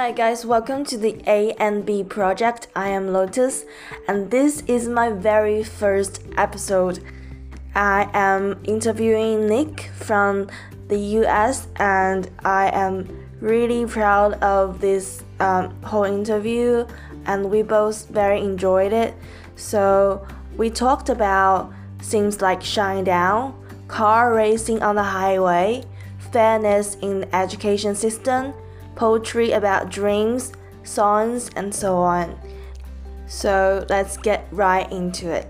Hi guys, welcome to the A and B project. I am Lotus, and this is my very first episode. I am interviewing Nick from the US, and I am really proud of this um, whole interview, and we both very enjoyed it. So, we talked about things like Shinedown, car racing on the highway, fairness in education system poetry about dreams, songs, and so on. So let's get right into it.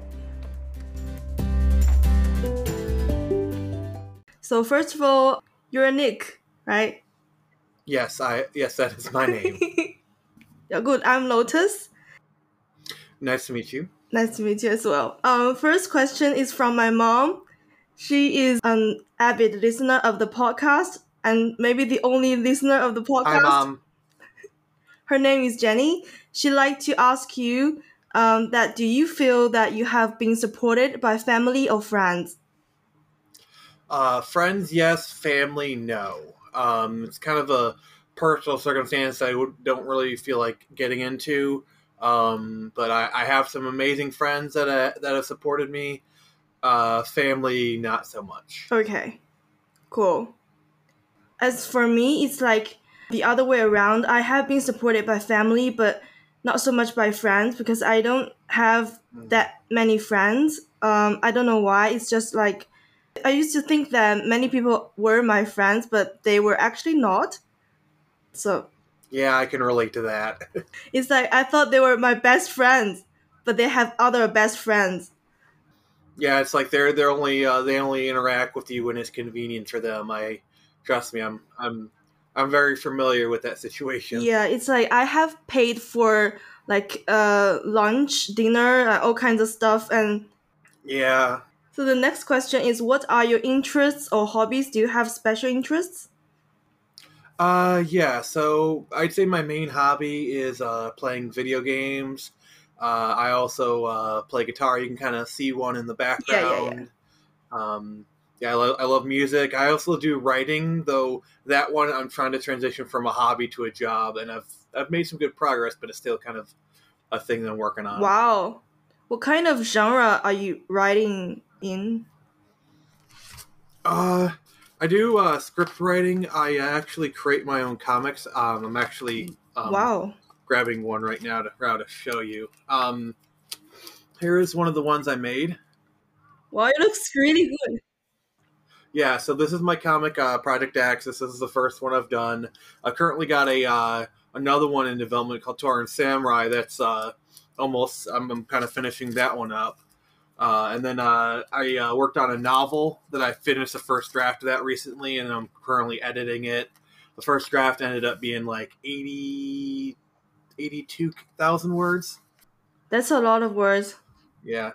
So first of all, you're Nick, right? Yes, I yes, that is my name. yeah, good. I'm Lotus. Nice to meet you. Nice to meet you as well. Um, first question is from my mom. She is an avid listener of the podcast and maybe the only listener of the podcast. Hi, Mom. Her name is Jenny. She'd like to ask you um, that do you feel that you have been supported by family or friends? Uh, friends, yes. Family, no. Um, it's kind of a personal circumstance I don't really feel like getting into. Um, but I, I, have some amazing friends that uh, that have supported me. Uh, family, not so much. Okay, cool as for me, it's like the other way around. I have been supported by family, but not so much by friends because I don't have that many friends. Um, I don't know why. It's just like I used to think that many people were my friends, but they were actually not. So yeah, I can relate to that. it's like I thought they were my best friends, but they have other best friends. Yeah, it's like they're they're only uh, they only interact with you when it's convenient for them. I Trust me, I'm I'm I'm very familiar with that situation. Yeah, it's like I have paid for like uh lunch, dinner, uh, all kinds of stuff and Yeah. So the next question is what are your interests or hobbies? Do you have special interests? Uh yeah, so I'd say my main hobby is uh playing video games. Uh, I also uh, play guitar. You can kind of see one in the background. Yeah, yeah, yeah. Um, yeah, I, lo- I love music. I also do writing, though that one I'm trying to transition from a hobby to a job, and I've I've made some good progress, but it's still kind of a thing that I'm working on. Wow, what kind of genre are you writing in? Uh, I do uh, script writing. I actually create my own comics. Um, I'm actually um, wow grabbing one right now to to show you. Um, here is one of the ones I made. Wow, it looks really good. Yeah, so this is my comic, uh, Project Axis. This is the first one I've done. I currently got a uh, another one in development called Tauren Samurai. That's uh, almost I'm, I'm, kind of finishing that one up. Uh, and then uh, I uh, worked on a novel that I finished the first draft of that recently, and I'm currently editing it. The first draft ended up being like 80, 82,000 words. That's a lot of words. Yeah.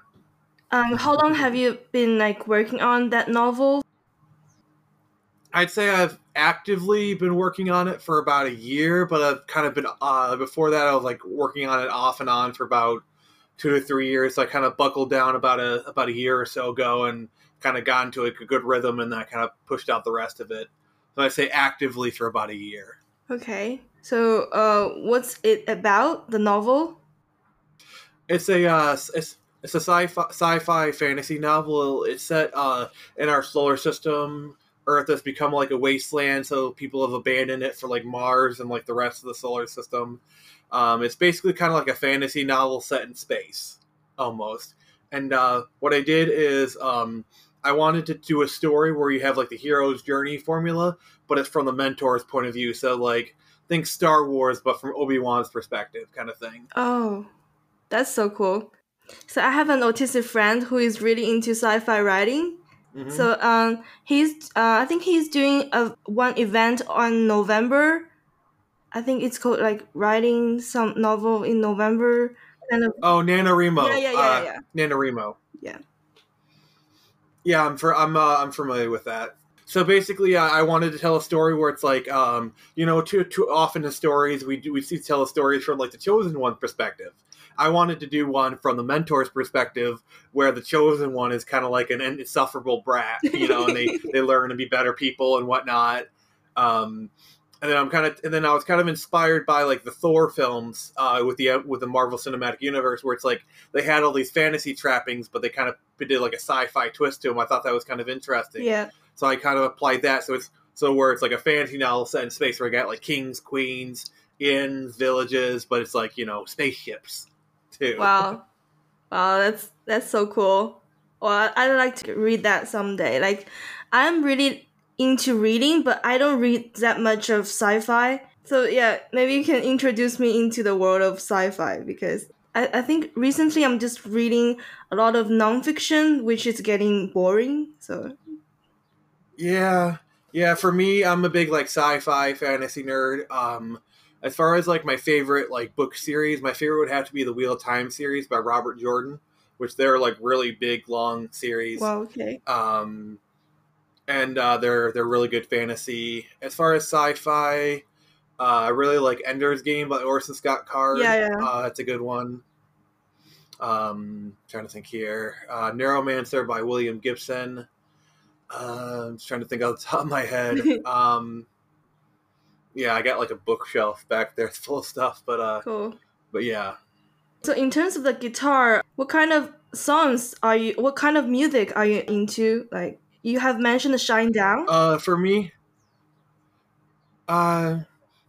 Um, how long have you been like working on that novel? I'd say I've actively been working on it for about a year, but I've kind of been uh, before that I was like working on it off and on for about two to three years. So I kind of buckled down about a about a year or so ago and kind of got into like a good rhythm, and then I kind of pushed out the rest of it. So I say actively for about a year. Okay, so uh, what's it about? The novel? It's a uh, it's it's a sci-fi sci-fi fantasy novel. It's set uh, in our solar system Earth has become like a wasteland, so people have abandoned it for like Mars and like the rest of the solar system. Um, it's basically kind of like a fantasy novel set in space, almost. And uh, what I did is um, I wanted to do a story where you have like the hero's journey formula, but it's from the mentor's point of view. So like think Star Wars, but from Obi Wan's perspective, kind of thing. Oh, that's so cool. So I have an autistic friend who is really into sci-fi writing Mm-hmm. So um, he's uh, I think he's doing a one event on November. I think it's called like writing some novel in November. Kind of. Oh, NaNoWriMo. Yeah, yeah, yeah, uh, yeah. NaNoWriMo. Yeah. Yeah, I'm for I'm uh, I'm familiar with that. So basically, uh, I wanted to tell a story where it's like, um, you know, too too often in stories we do, we see tell the stories from like the chosen one perspective. I wanted to do one from the mentor's perspective, where the chosen one is kind of like an insufferable brat, you know, and they they learn to be better people and whatnot. Um, and then I'm kind of, and then I was kind of inspired by like the Thor films uh, with the with the Marvel Cinematic Universe, where it's like they had all these fantasy trappings, but they kind of did like a sci-fi twist to them. I thought that was kind of interesting. Yeah. So I kind of applied that. So it's so where it's like a fantasy novel set in space, where I got like kings, queens, inns, villages, but it's like you know spaceships too. Wow. Wow, that's that's so cool. Well, I'd like to read that someday. Like, I'm really into reading, but I don't read that much of sci-fi. So yeah, maybe you can introduce me into the world of sci-fi because I, I think recently I'm just reading a lot of nonfiction, which is getting boring. So Yeah, yeah. For me, I'm a big like sci-fi fantasy nerd. Um, as far as like my favorite like book series, my favorite would have to be the Wheel of Time series by Robert Jordan, which they're like really big, long series. wow, okay. Um, and uh, they're they're really good fantasy. As far as sci-fi, uh, I really like Ender's Game by Orson Scott Card. Yeah, yeah. Uh, that's a good one. Um, trying to think here. Uh, Neuromancer by William Gibson. Uh, I'm just trying to think off the top of my head. um, yeah, I got like a bookshelf back there full of stuff, but uh, Cool. but yeah. So in terms of the guitar, what kind of songs are you? What kind of music are you into? Like you have mentioned the "Shinedown." Uh, for me, uh,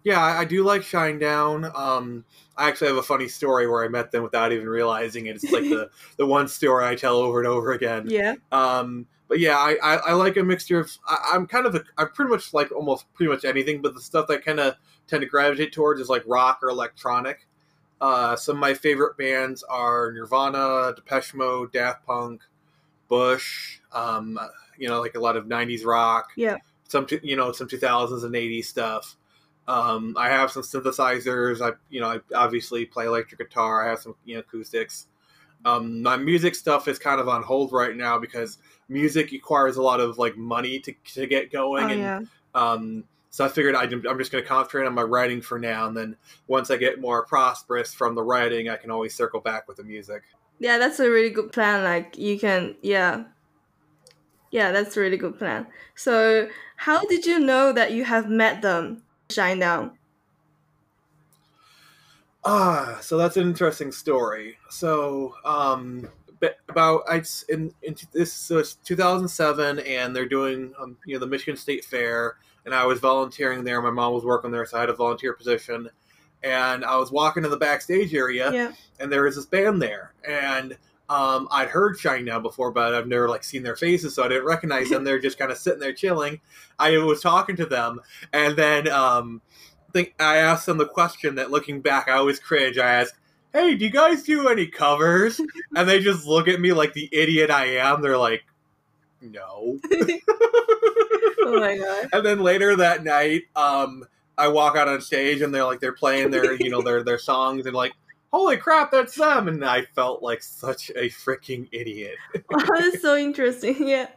yeah, I, I do like Shinedown. Um, I actually have a funny story where I met them without even realizing it. It's like the the one story I tell over and over again. yeah. Um, but yeah, I, I, I like a mixture of. I, I'm kind of a. I pretty much like almost pretty much anything, but the stuff that I kind of tend to gravitate towards is like rock or electronic. Uh, some of my favorite bands are Nirvana, Depeche Mode, Daft Punk, Bush. Um, you know, like a lot of '90s rock. Yeah. Some you know some 2000s and '80s stuff. Um, I have some synthesizers. I you know I obviously play electric guitar. I have some you know acoustics. Um, my music stuff is kind of on hold right now because music requires a lot of like money to, to get going Oh and yeah. um, so I figured I'd, I'm just going to concentrate on my writing for now, and then once I get more prosperous from the writing, I can always circle back with the music. Yeah, that's a really good plan. Like you can, yeah, yeah, that's a really good plan. So, how did you know that you have met them? Shinedown. Ah, so that's an interesting story. So, um, about I'd in, in this so it's 2007, and they're doing um, you know the Michigan State Fair, and I was volunteering there. My mom was working there, so I had a volunteer position, and I was walking in the backstage area, Yeah. and there was this band there, and um, I'd heard Shinedown before, but I've never like seen their faces, so I didn't recognize them. They're just kind of sitting there chilling. I was talking to them, and then um, think I asked them the question that, looking back, I always cringe. I asked, "Hey, do you guys do any covers?" and they just look at me like the idiot I am. They're like, "No." Oh my god. and then later that night, um, I walk out on stage and they're like they're playing their you know their their songs and like holy crap that's them and I felt like such a freaking idiot. Wow, that's so interesting. Yeah.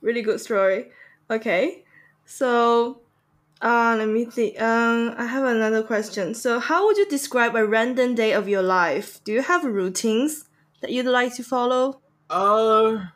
Really good story. Okay. So, uh, let me think. Um, I have another question. So, how would you describe a random day of your life? Do you have routines that you'd like to follow? Uh,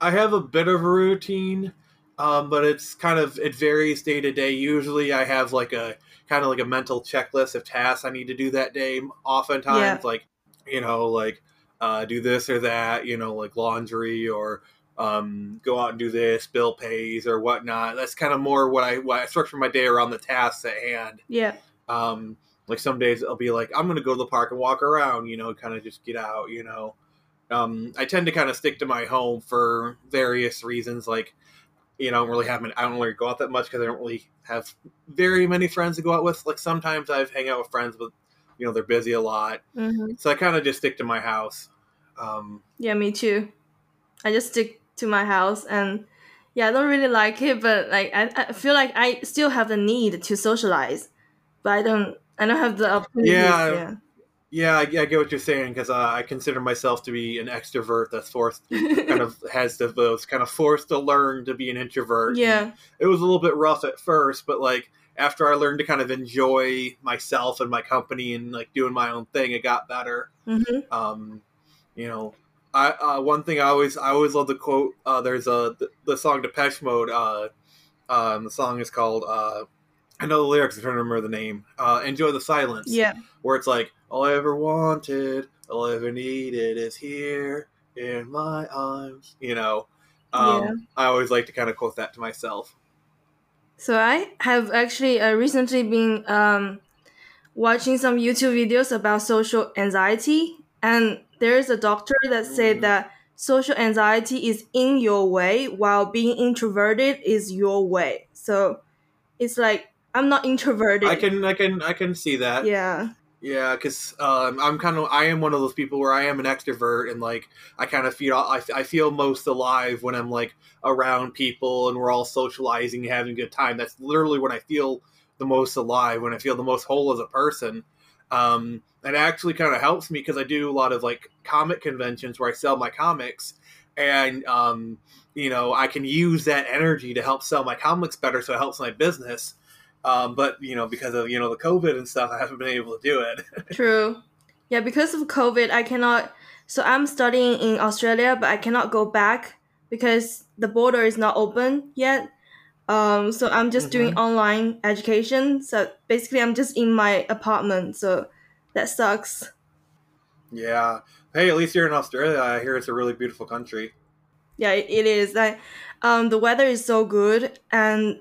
I have a bit of a routine, um, but it's kind of it varies day to day. Usually, I have like a kind of like a mental checklist of tasks I need to do that day. Oftentimes, Yeah. like you know, like uh, do this or that. You know, like laundry or um, go out and do this, bill pays or whatnot. That's kind of more what I what I structure my day around the tasks at hand. Yeah. Um, like some days I'll be like, I'm gonna go to the park and walk around, you know, kind of just get out, you know. Um, I tend to kind of stick to my home for various reasons, like, you know, I don't really have, I don't really go out that much because I don't really have very many friends to go out with. Like sometimes I've hang out with friends, but you know they're busy a lot, Mm-hmm. so I kind of just stick to my house. Um, Yeah, me too. I just stick to my house and yeah, I don't really like it, but like I, I feel like I still have the need to socialize, but I don't. I don't have the opportunity. Yeah. yeah. yeah, I, I get what you're saying because uh, I consider myself to be an extrovert that's forced, kind of has to was kind of forced to learn to be an introvert. yeah. it was a little bit rough at first, but like after I learned to kind of enjoy myself and my company and like doing my own thing, it got better. Mm-hmm. Um, you know, I uh, one thing I always I always love the quote. Uh, there's a the, the song Depeche Mode. Uh, um, the song is called uh, I know the lyrics. I'm trying to remember the name. Uh, Enjoy the silence. Yeah. Where it's like, all I ever wanted, all I ever needed is here in my arms. You know, um, Yeah. I always like to kind of quote that to myself. So I have actually uh, recently been um, watching some YouTube videos about social anxiety, and there is a doctor that said that social anxiety is in your way, while being introverted is your way. So it's like I'm not introverted. I can, I can, I can see that. Yeah. Yeah, because um, I'm kind of I am one of those people where I am an extrovert and like I kind of feel I, I feel most alive when I'm like around people and we're all socializing and having a good time. That's literally when I feel the most alive, when I feel the most whole as a person. Um, and it actually kind of helps me because I do a lot of like comic conventions where I sell my comics, and um, you know I can use that energy to help sell my comics better, so it helps my business. Um, but you know, because of you know the COVID and stuff, I haven't been able to do it. True. Yeah, because of COVID, I cannot. So I'm studying in Australia, but I cannot go back because the border is not open yet. Um, so I'm just doing online education. So basically, I'm just in my apartment. So that sucks. yeah. Hey, at least you're in Australia. I hear it's a really beautiful country. Yeah, it, is. Like, um, the weather is so good, and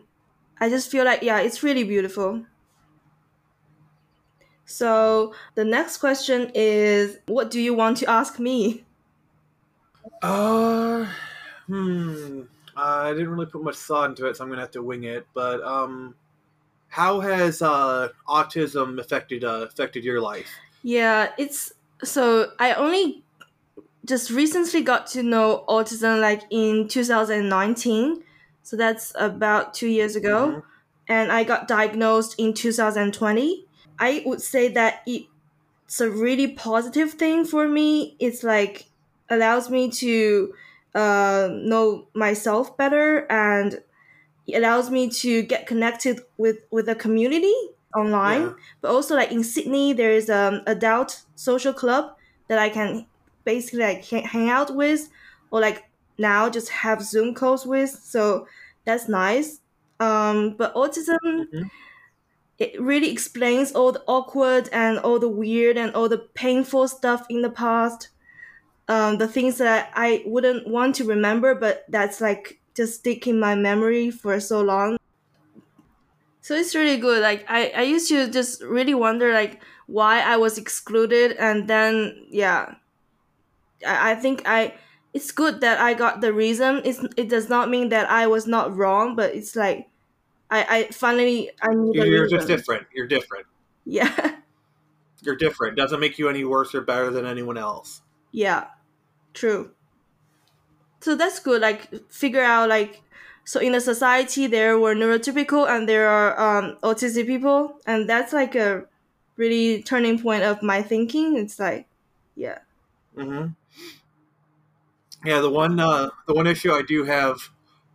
I just feel like yeah, it's really beautiful. So the next question is, what do you want to ask me? Uh, hmm. I didn't really put much thought into it, so I'm gonna have to wing it. But um, how has uh autism affected uh affected your life? Yeah, it's so I only just recently got to know autism like in 2019. So that's about 2 years ago. Mhm. And I got diagnosed in 2020. I would say that it's a really positive thing for me. It's like allows me to uh, know myself better and it allows me to get connected with with the community online Yeah. but also like in sydney there is um adult social club that i can basically like hang out with or like now just have zoom calls with so that's nice um but autism Mhm. it really explains all the awkward and all the weird and all the painful stuff in the past um the things that i wouldn't want to remember but that's like just stick in my memory for so long so it's really good like i i used to just really wonder like why i was excluded and then yeah i, I think i it's good that i got the reason it's it does not mean that i was not wrong but it's like i i finally i knew the You're just different. You're different. yeah You're different. Doesn't make you any worse or better than anyone else. yeah true so that's good like figure out like so in the society there were neurotypical and there are um, autistic people and that's like a really turning point of my thinking. It's like yeah. Hmm Yeah, the one uh, the one issue I do have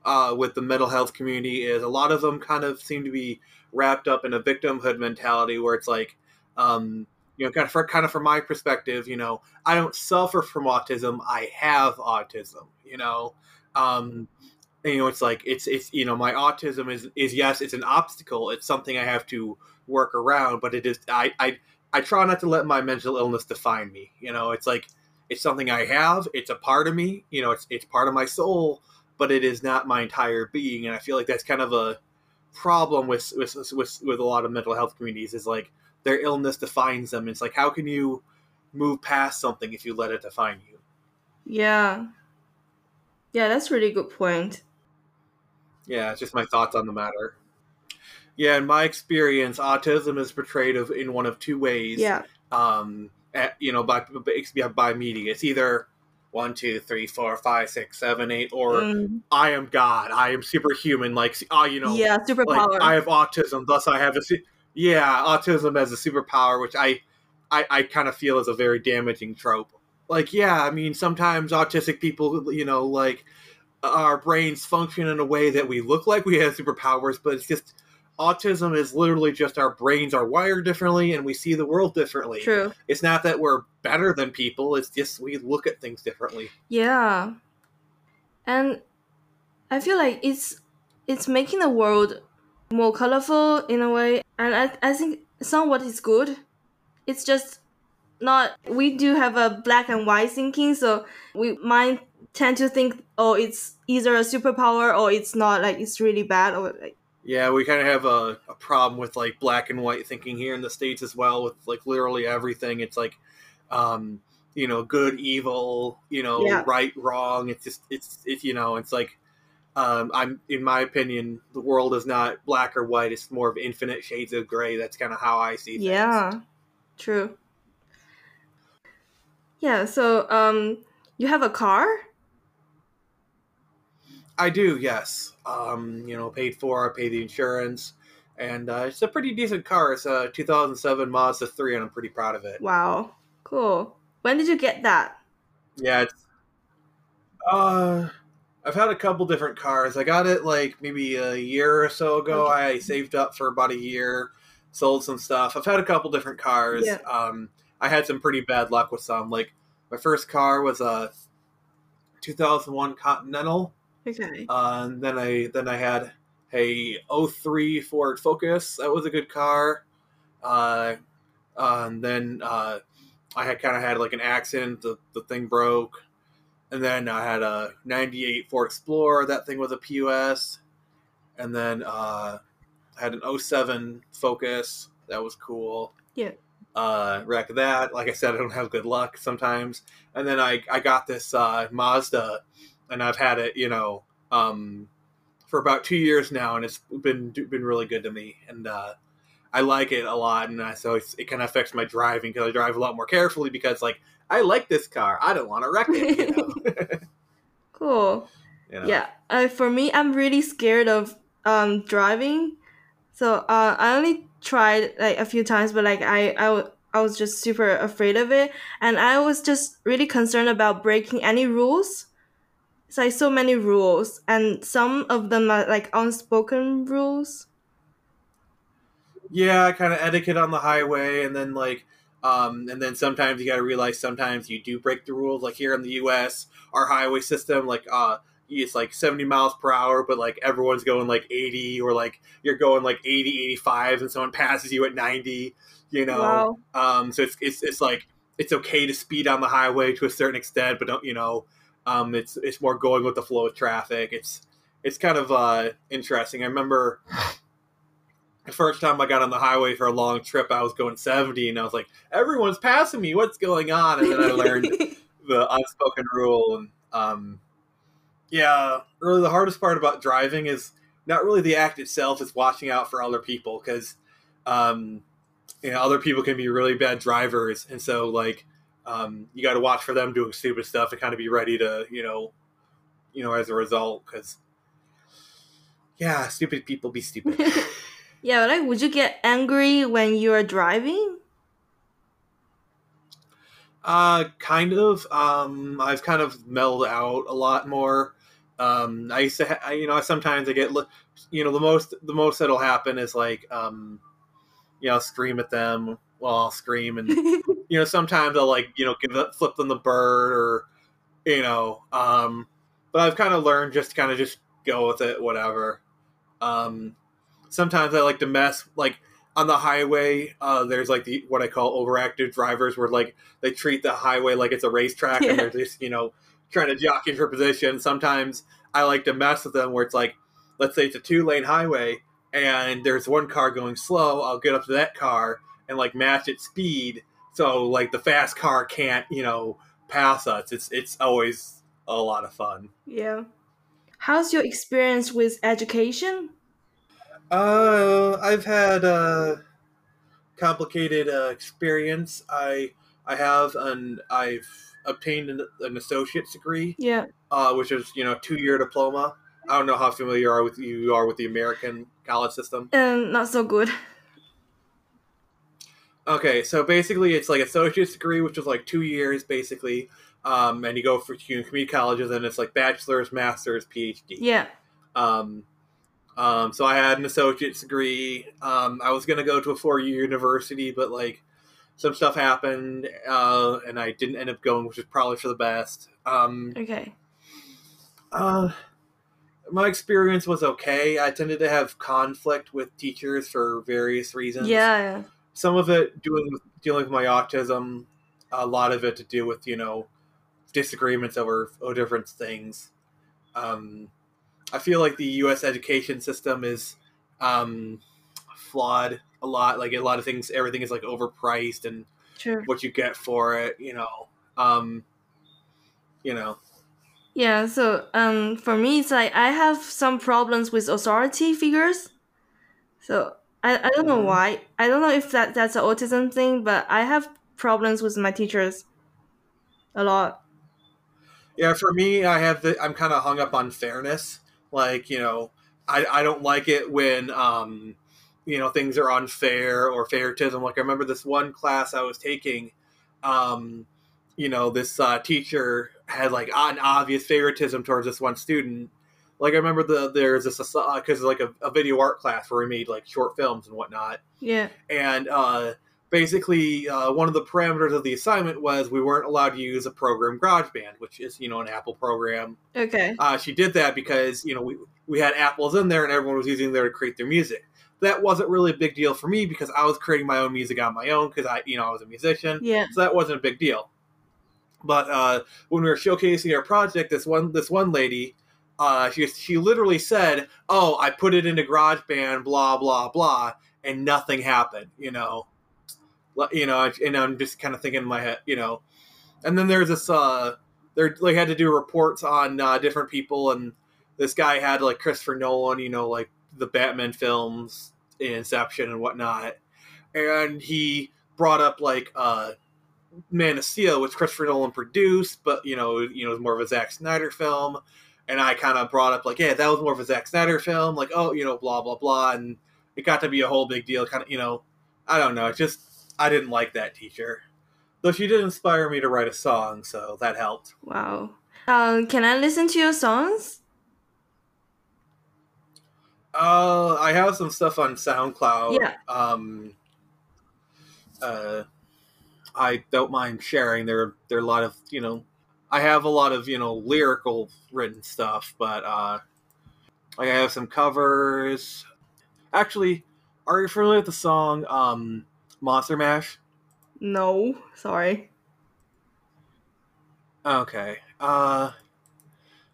uh, with the mental health community is a lot of them kind of seem to be wrapped up in a victimhood mentality where it's like, um, you know, kind of for, kind of from my perspective, you know, I don't suffer from autism, I have autism, you know. Um, and, you know, it's like it's it's you know, my autism is is yes, it's an obstacle, it's something I have to work around, but it is I I I try not to let my mental illness define me. You know, it's like it's something I have. It's a part of me. You know, it's it's part of my soul, but it is not my entire being. And I feel like that's kind of a problem with with with, with a lot of mental health communities. Is like their illness defines them. It's like how can you move past something if you let it define you? yeah yeah that's really good point Yeah, it's just my thoughts on the matter. Yeah, in my experience, autism is portrayed of, in one of two ways. yeah um, at, you know, by by, by media. It's either one, two, three, four, five, six, seven, eight, or Mm, I am God. I am superhuman. Like, oh, you know, yeah like superpower I have autism, thus I have a yeah, autism as a superpower, which I I, I kind of feel is a very damaging trope. Like, yeah, I mean, sometimes autistic people, you know, like our brains function in a way that we look like we have superpowers, but it's just autism is literally just our brains are wired differently and we see the world differently. true It's not that we're better than people, it's just we look at things differently. Yeah. And I feel like it's it's making the world more colorful in a way, and I I think somewhat is good. It's just not we do have a black and white thinking, so we might tend to think oh it's either a superpower or it's not like it's really bad or like Yeah, we kind of have a, a problem with like black and white thinking here in the states as well. With like literally everything, it's like, um, you know, good, evil, you know, Yeah. right, wrong. It's just it's it's you know, it's like, um, I'm in my opinion, the world is not black or white. It's more of infinite shades of gray. That's kind of how I see things. yeah, true. Yeah, so um, you have a car? I do, yes. Um, you know, paid for, I pay the insurance, and uh, it's a pretty decent car. It's a 2007 Mazda 3, and I'm pretty proud of it. Wow, cool. When did you get that? Yeah, it's. Uh, I've had a couple different cars. I got it like maybe a year or so ago. Okay. I saved up for about a year, sold some stuff. I've had a couple different cars. Yeah. Um, I had some pretty bad luck with some. Like my first car was a 2001 Continental. Okay. Uh, and then I then I had a 03 Ford Focus. That was a good car. Uh, uh, and then uh, I had kind of had like an accident. The, the thing broke. And then I had a 98 Ford Explorer. That thing was a PUS. And then uh, I had an 07 Focus. That was cool. Yeah. Uh, wrecked that. Like I said, I don't have good luck sometimes. And then I, I got this uh, Mazda and I've had it, you know, um, for about two years now, and it's been been really good to me, and uh, I like it a lot, and I, so it's, it kind of affects my driving because I drive a lot more carefully because like I like this car, I don't want to wreck it, you know. Cool. You know? Yeah. Uh, for me, I'm really scared of um driving. So uh, I only tried like a few times, but like I I, w- I was just super afraid of it, and I was just really concerned about breaking any rules. It's like so many rules, and some of them are like unspoken rules. yeah, kind of etiquette on the highway, and then like, um, and then sometimes you got to realize sometimes you do break the rules. Like here in the U.S., our highway system, like, uh, it's like 70 miles per hour, but like everyone's going like 80, or like you're going like 80, 85, and someone passes you at 90. You know, Wow. um, so it's, it's it's like it's okay to speed on the highway to a certain extent, but don't you know, um, it's it's more going with the flow of traffic. It's it's kind of uh, interesting. I remember the first time I got on the highway for a long trip, I was going 70, and I was like, everyone's passing me. What's going on? And then I learned the unspoken rule. And um, yeah, really the hardest part about driving is not really the act itself; it's watching out for other people because um, you know other people can be really bad drivers, and so like um, you got to watch for them doing stupid stuff and kind of be ready to you know you know as a result because yeah, stupid people be stupid. yeah, but like, would you get angry when you are driving? Uh, kind of. Um, I've kind of mellowed out a lot more. Um, I used to, ha- I- you know, sometimes I get, you know, the most, the most that'll happen is like, um, you know, I'll scream at them. Well, I'll scream, and you know, sometimes I'll like, you know, give it, flip them the bird, or you know, um, but I've kind of learned just to kind of just go with it, whatever. Um, sometimes I like to mess, like on the highway. Uh, there's like the what I call overactive drivers, where like they treat the highway like it's a racetrack Yeah. and they're just you know trying to jockey for position. Sometimes I like to mess with them where it's like, let's say it's a two lane highway and there's one car going slow. I'll get up to that car and like match its speed, so like the fast car can't you know pass us. It's it's always a lot of fun. yeah. How's your experience with education? Uh, I've had a complicated uh, experience. I I have an I've obtained an, an associate's degree, Yeah. uh, which is you know two year diploma. I don't know how familiar you are with you are with the American college system. Um, not so good. Okay, so basically it's like associate's degree, which is like two years basically, um, and you go for you know, community colleges, and it's like bachelor's, master's, PhD. Yeah. Um, um, so I had an associate's degree. Um, I was gonna go to a four-year university, but like some stuff happened, uh, and I didn't end up going, which is probably for the best. Um, Okay. uh, my experience was okay. I tended to have conflict with teachers for various reasons. Yeah. Some of it dealing with dealing with my autism, a lot of it to do with you know disagreements over, over different things. Um, I feel like the U.S. education system is um, flawed a lot. Like a lot of things, everything is like overpriced, and True. what you get for it, you know, um, you know. Yeah, so um for me it's like I have some problems with authority figures. So I, I don't know Mhm. why. I don't know if that that's an autism thing, but I have problems with my teachers a lot. Yeah, for me, I have the I'm kind of hung up on fairness. Like, you know, I I don't like it when um, you know, things are unfair or favoritism. Like I remember this one class I was taking, um, you know, this uh, teacher had like an obvious favoritism towards this one student. Like I remember the there's this because it's like a, a video art class where we made like short films and whatnot Yeah. and uh, basically uh, one of the parameters of the assignment was we weren't allowed to use a program GarageBand, which is you know an Apple program. Okay. Uh, she did that because you know we we had apples in there and everyone was using there to create their music. That wasn't really a big deal for me because I was creating my own music on my own because I you know I was a musician, Yeah. so that wasn't a big deal. But uh, when we were showcasing our project, this one this one lady. Uh, she she literally said, "Oh, I put it into GarageBand, blah blah blah," and nothing happened. You know, you know, and I'm just kind of thinking in my head, you know. And then there's this, uh, they they had to do reports on uh, different people, and this guy had like Christopher Nolan, you know, like the Batman films, Inception, and whatnot, and he brought up like uh, Man of Steel, which Christopher Nolan produced, but you know, you know, it was more of a Zack Snyder film. And I kind of brought up like, yeah, that was more of a Zack Snyder film, like, oh, you know, blah blah blah, and it got to be a whole big deal. Kind of, you know, I don't know. It just I didn't like that teacher, though she did inspire me to write a song, so that helped. Wow. Um, can I listen to your songs? Uh, I have some stuff on SoundCloud. Yeah. Um. Uh, I don't mind sharing. There, there are a lot of you know, I have a lot of you know lyrical written stuff, but uh, like I have some covers. Actually, are you familiar with the song um, "Monster Mash"? No. Sorry. Okay. Uh,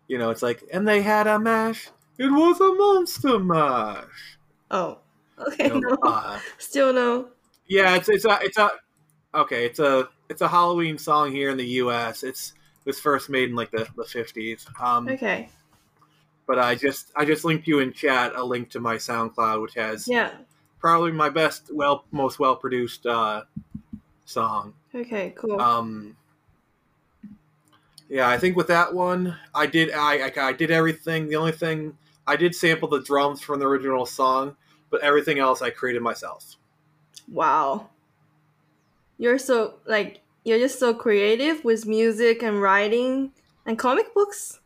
you know, it's like, and they had a mash. It was a monster mash. Oh. Okay. You know, No. uh, Still no. Yeah, it's it's a it's a okay. It's a it's a Halloween song here in the U.S. It's it was first made in like the the fifties. Um, Okay. but I just I just linked you in chat a link to my SoundCloud, which has Yeah. Probably my best, well, most well produced uh, song. Okay. Cool. Um, yeah, I think with that one, I did I, I I did everything. The only thing I did sample the drums from the original song, but everything else I created myself. Wow. You're so like you're just so creative with music and writing and comic books.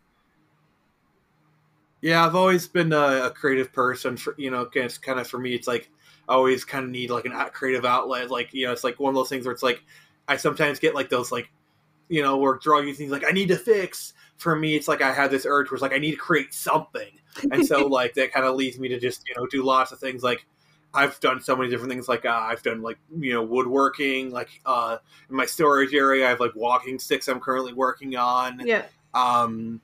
Yeah, I've always been a, a creative person. For you know, it's kind of for me, it's like I always kind of need like an creative outlet. Like you know, it's like one of those things where it's like I sometimes get like those like you know, where drug things like I need to fix. For me, it's like I have this urge where it's like I need to create something, and so like that kind of leads me to just you know do lots of things. Like I've done so many different things. Like uh, I've done like you know woodworking. Like uh, in my storage area, I have like walking sticks I'm currently working on Yeah. um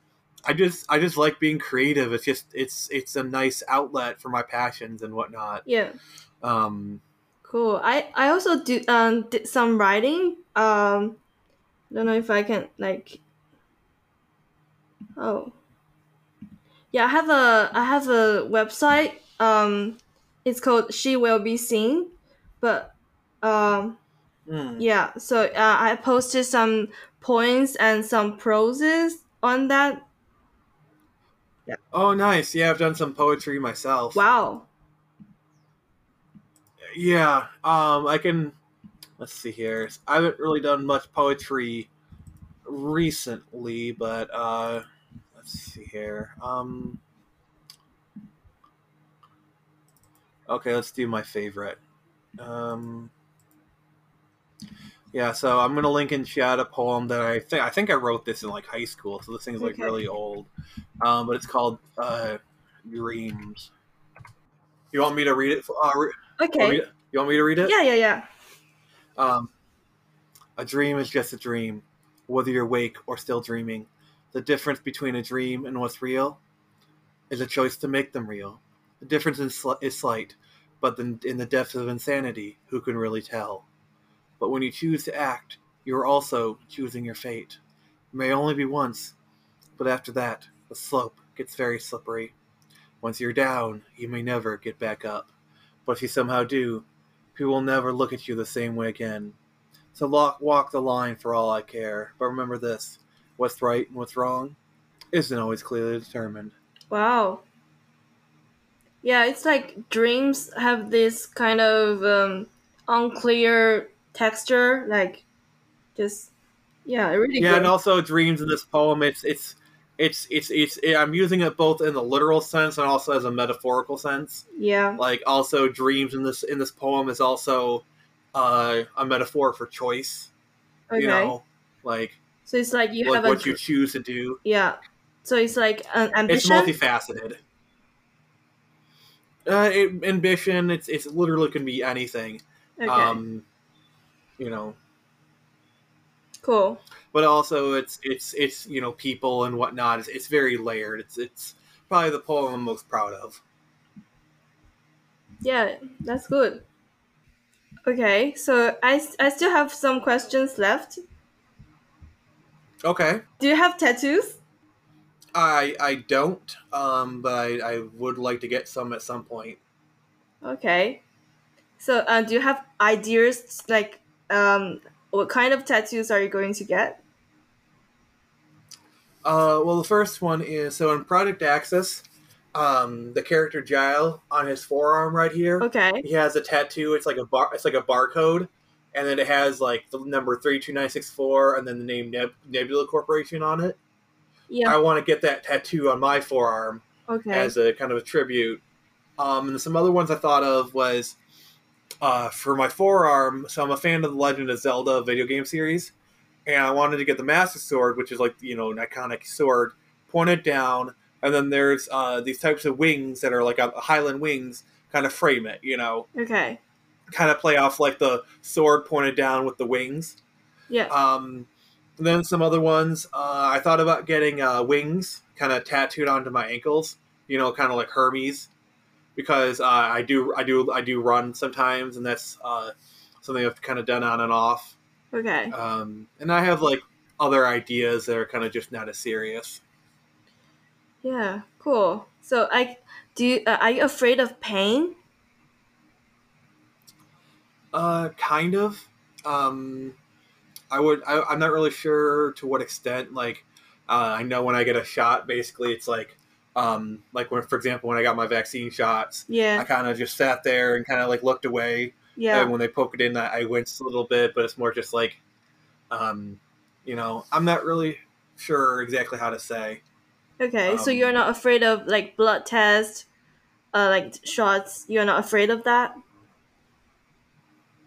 i just i just like being creative it's just it's it's a nice outlet for my passions and whatnot Yeah. Um Cool. I I also do um did some writing. Um don't know if I can like Oh. Yeah, I have a I have a website. Um it's called She Will Be Seen. But um hmm. yeah, so uh, I posted some poems and some proses on that. Yeah. oh nice yeah i've done some poetry myself Wow. Yeah um i can let's see here i haven't really done much poetry recently but uh let's see here um okay let's do my favorite um yeah so i'm gonna link in chat a poem that i think i think i wrote this in like high school so this thing's like Okay. really old um, but it's called uh, Dreams. You want me to read it? Uh, re- you, want me Okay. to, you want me to read it? Yeah, yeah, yeah. Um, a dream is just a dream, whether you're awake or still dreaming. The difference between a dream and what's real is a choice to make them real. The difference is, sli- is slight, but then in the depths of insanity, who can really tell? But when you choose to act, you are also choosing your fate. It may only be once, but after that, the slope gets very slippery. Once you're down, you may never get back up. But if you somehow do, people will never look at you the same way again. So walk, walk the line for all I care. But remember this what's right and what's wrong isn't always clearly determined. Wow. Yeah, it's like dreams have this kind of um, unclear texture, like just yeah, it really Yeah, good. and also dreams in this poem, it's it's it's it's it's I'm using it both in the literal sense and also as a metaphorical sense. yeah, Like also dreams in this in this poem is also uh, a metaphor for choice. okay. You know, like so it's like you like have a what you choose to do. yeah. So it's like an It's multifaceted. Uh, it, ambition. It's it's literally can be anything. okay, Um, you know, cool. but also it's it's it's you know people and whatnot. It's, it's very layered. It's it's probably the poem I'm most proud of. Yeah, that's good. Okay, so I I still have some questions left. Okay, Do you have tattoos? I I don't, um, but I, I would like to get some at some point. Okay. So, uh, do you have ideas like um, what kind of tattoos are you going to get? Uh, well, the first one is so in Project Access, um, the character Gile on his forearm right here. Okay. he has a tattoo. It's like a bar. It's like a barcode, and then it has like the number three two nine six four, and then the name Neb- Nebula Corporation on it. Yeah. I want to get that tattoo on my forearm Okay. as a kind of a tribute. Um, and some other ones I thought of was uh, for my forearm. So I'm a fan of the Legend of Zelda video game series, and I wanted to get the Master Sword, which is like you know an iconic sword, pointed down, and then there's uh, these types of wings that are like a Hylian wings, kind of frame it. You know, Okay. kind of play off like the sword pointed down with the wings. Yeah. Um, and then some other ones. Uh, I thought about getting uh, wings kind of tattooed onto my ankles. You know, kind of like Hermes, because uh, I do I do I do run sometimes, and that's uh, something I've kind of done on and off. Okay. Um, and I have like other ideas that are kind of just not as serious. Yeah. Cool. So, I do. You, uh, are you afraid of pain? Uh, kind of. Um, I would. I, I'm not really sure to what extent. Like, uh, I know when I get a shot, basically, it's like, um, like when, for example, when I got my vaccine shots, yeah, I kind of just sat there and kind of like looked away. Yeah. And when they poke it in, I, I winced a little bit, but it's more just like, um, you know, I'm not really sure exactly how to say. Okay. so um, you're not afraid of like blood test, uh, like shots. You're not afraid of that.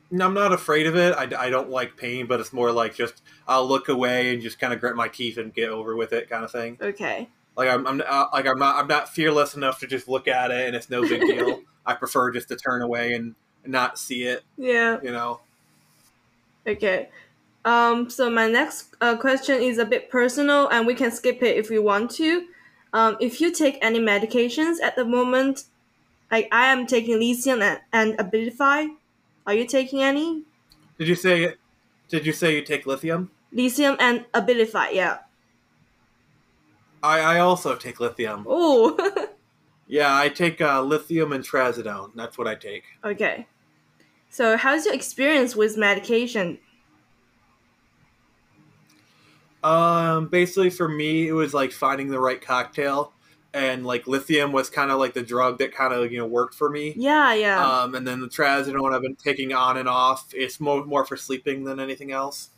No, I'm not afraid of it. I, I don't like pain, but it's more like just I'll look away and just kind of grit my teeth and get over with it, kind of thing. Okay. Like I'm, I'm uh, like I'm not I'm not fearless enough to just look at it and it's no big deal. I prefer just to turn away and not see it. Yeah. You know. Okay. Um, so my next uh, question is a bit personal, and we can skip it if you want to. Um, if you take any medications at the moment, like I am taking lithium and, and Abilify. Are you taking any? Did you say? Did you say you take lithium? Lithium and Abilify, yeah. I, I also take lithium. Oh, Yeah, I take uh, lithium and trazodone. That's what I take. okay. So how's your experience with medication? Um, basically for me, it was like finding the right cocktail, and like lithium was kind of like the drug that kind of you know worked for me. Yeah, yeah. Um, and then the trazodone I've been taking on and off. It's more more for sleeping than anything else.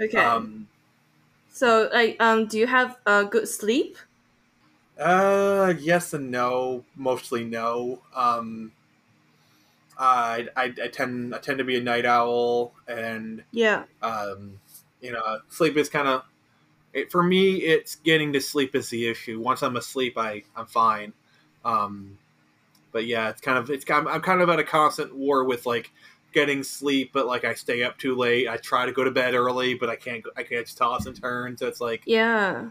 okay. Um, so like, um, do you have a uh, good sleep? uh, yes and no. Mostly no. Um, I, I I tend I tend to be a night owl, and Yeah. um, you know, sleep is kind of it, for me, it's getting to sleep is the issue. Once I'm asleep, I I'm fine. Um, but yeah, it's kind of it's I'm, I'm kind of at a constant war with like getting sleep, but like I stay up too late. I try to go to bed early, but I can't. I can't just toss and turn. So it's like yeah,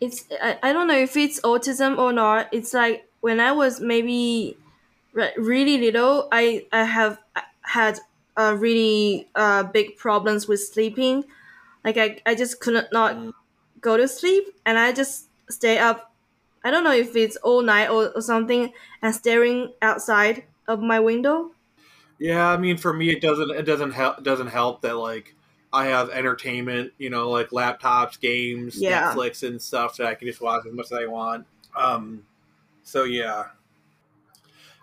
it's I, I don't know if it's autism or not. It's like when I was maybe really little, I I have had uh, really uh, big problems with sleeping. Like I, I just could not mm. go to sleep, and I just stay up. I don't know if it's all night or, or something, and staring outside of my window. Yeah, I mean, for me, it doesn't it doesn't help doesn't help that like I have entertainment, you know, like laptops, games, yeah. Netflix, and stuff that I can just watch as much as I want. Um, so yeah,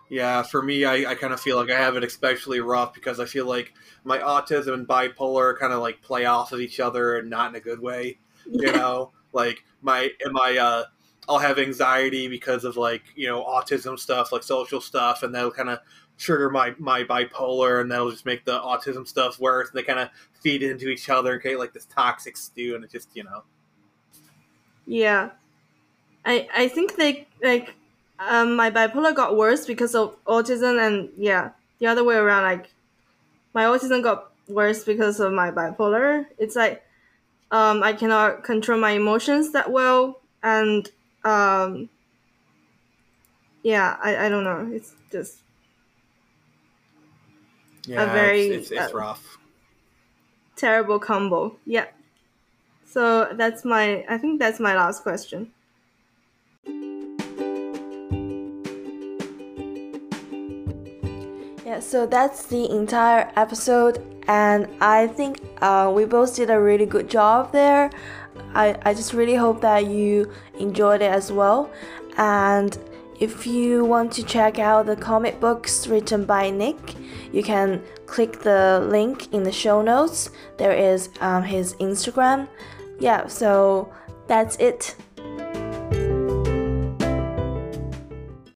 yeah, for me, I, I kind of feel like I have it especially rough because I feel like my autism and bipolar kind of like play off of each other and not in a good way. You know, like my and my uh, I'll have anxiety because of like you know autism stuff, like social stuff, and that'll kind of trigger my my bipolar, and that'll just make the autism stuff worse. And they kind of feed into each other and create like this toxic stew, and it just you know. Yeah, I I think they like um, my bipolar got worse because of autism, and yeah, the other way around. Like, my autism got worse because of my bipolar. It's like um, I cannot control my emotions that well, and um, yeah, I, I don't know. It's just yeah, a very it's, it's, it's uh, rough, terrible combo. Yeah. So that's my. I think that's my last question. Yeah, so that's the entire episode, and I think uh, we both did a really good job there. I, I just really hope that you enjoyed it as well. And if you want to check out the comic books written by Nick, you can click the link in the show notes. There is um, his Instagram. Yeah, so that's it.